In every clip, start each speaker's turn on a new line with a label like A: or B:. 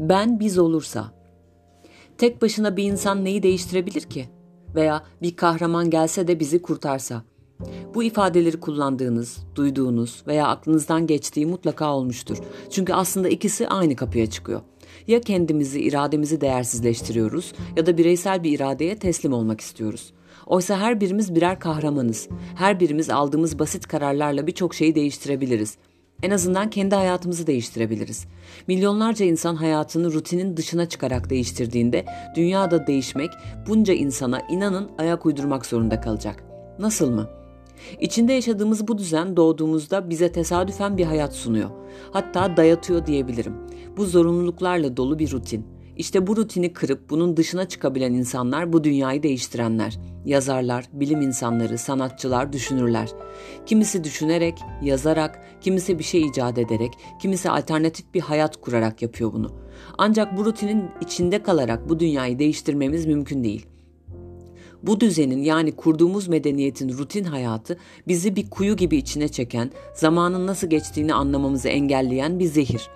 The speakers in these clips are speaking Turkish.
A: Ben biz olursa. Tek başına bir insan neyi değiştirebilir ki? Veya bir kahraman gelse de bizi kurtarsa. Bu ifadeleri kullandığınız, duyduğunuz veya aklınızdan geçtiği mutlaka olmuştur. Çünkü aslında ikisi aynı kapıya çıkıyor. Ya kendimizi, irademizi değersizleştiriyoruz ya da bireysel bir iradeye teslim olmak istiyoruz. Oysa her birimiz birer kahramanız. Her birimiz aldığımız basit kararlarla birçok şeyi değiştirebiliriz. En azından kendi hayatımızı değiştirebiliriz. Milyonlarca insan hayatını rutinin dışına çıkarak değiştirdiğinde dünyada değişmek bunca insana inanın ayak uydurmak zorunda kalacak. Nasıl mı? İçinde yaşadığımız bu düzen doğduğumuzda bize tesadüfen bir hayat sunuyor. Hatta dayatıyor diyebilirim. Bu zorunluluklarla dolu bir rutin. İşte bu rutini kırıp bunun dışına çıkabilen insanlar bu dünyayı değiştirenler. Yazarlar, bilim insanları, sanatçılar, düşünürler. Kimisi düşünerek, yazarak, kimisi bir şey icat ederek, kimisi alternatif bir hayat kurarak yapıyor bunu. Ancak bu rutinin içinde kalarak bu dünyayı değiştirmemiz mümkün değil. Bu düzenin yani kurduğumuz medeniyetin rutin hayatı bizi bir kuyu gibi içine çeken, zamanın nasıl geçtiğini anlamamızı engelleyen bir zehir.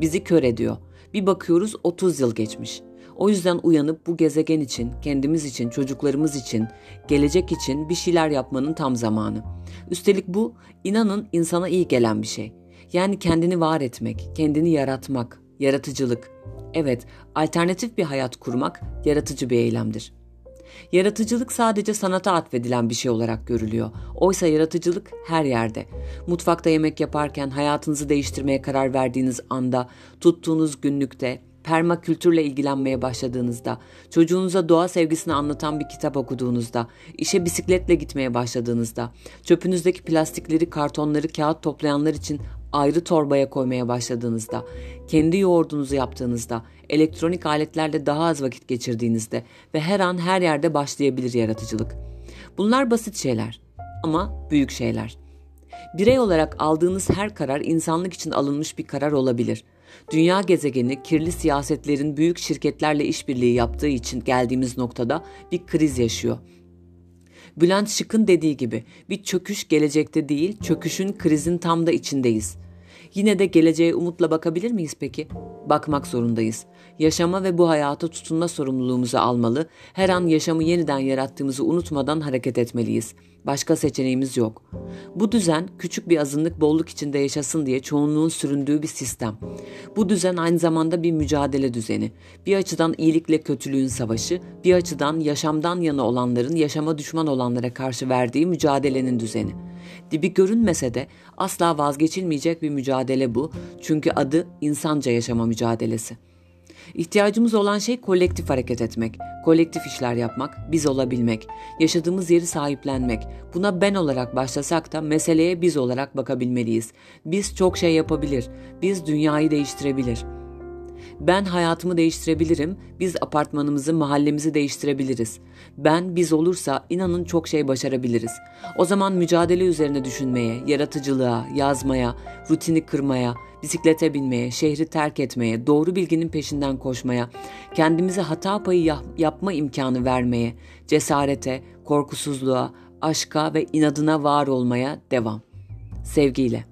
A: Bizi kör ediyor. Bir bakıyoruz 30 yıl geçmiş. O yüzden uyanıp bu gezegen için, kendimiz için, çocuklarımız için, gelecek için bir şeyler yapmanın tam zamanı. Üstelik bu inanın insana iyi gelen bir şey. Yani kendini var etmek, kendini yaratmak, yaratıcılık. Evet, alternatif bir hayat kurmak yaratıcı bir eylemdir. Yaratıcılık sadece sanata atfedilen bir şey olarak görülüyor. Oysa yaratıcılık her yerde. Mutfakta yemek yaparken, hayatınızı değiştirmeye karar verdiğiniz anda, tuttuğunuz günlükte, permakültürle ilgilenmeye başladığınızda, çocuğunuza doğa sevgisini anlatan bir kitap okuduğunuzda, işe bisikletle gitmeye başladığınızda, çöpünüzdeki plastikleri, kartonları, kağıt toplayanlar için ayrı torbaya koymaya başladığınızda, kendi yoğurdunuzu yaptığınızda, elektronik aletlerle daha az vakit geçirdiğinizde ve her an her yerde başlayabilir yaratıcılık. Bunlar basit şeyler ama büyük şeyler. Birey olarak aldığınız her karar insanlık için alınmış bir karar olabilir. Dünya gezegeni kirli siyasetlerin büyük şirketlerle işbirliği yaptığı için geldiğimiz noktada bir kriz yaşıyor. Bülent Şık'ın dediği gibi bir çöküş gelecekte değil, çöküşün krizin tam da içindeyiz. Yine de geleceğe umutla bakabilir miyiz peki? Bakmak zorundayız. Yaşama ve bu hayata tutunma sorumluluğumuzu almalı, her an yaşamı yeniden yarattığımızı unutmadan hareket etmeliyiz. Başka seçeneğimiz yok. Bu düzen küçük bir azınlık bolluk içinde yaşasın diye çoğunluğun süründüğü bir sistem. Bu düzen aynı zamanda bir mücadele düzeni. Bir açıdan iyilikle kötülüğün savaşı, bir açıdan yaşamdan yana olanların yaşama düşman olanlara karşı verdiği mücadelenin düzeni. Dibi görünmese de asla vazgeçilmeyecek bir mücadele bu. Çünkü adı insanca yaşama mücadelesi. İhtiyacımız olan şey kolektif hareket etmek, kolektif işler yapmak, biz olabilmek, yaşadığımız yeri sahiplenmek. Buna ben olarak başlasak da meseleye biz olarak bakabilmeliyiz. Biz çok şey yapabilir, biz dünyayı değiştirebilir.'' Ben hayatımı değiştirebilirim, biz apartmanımızı, mahallemizi değiştirebiliriz. Ben biz olursa inanın çok şey başarabiliriz. O zaman mücadele üzerine düşünmeye, yaratıcılığa, yazmaya, rutini kırmaya, bisiklete binmeye, şehri terk etmeye, doğru bilginin peşinden koşmaya, kendimize hata payı yap- yapma imkanı vermeye, cesarete, korkusuzluğa, aşka ve inadına var olmaya devam. Sevgiyle.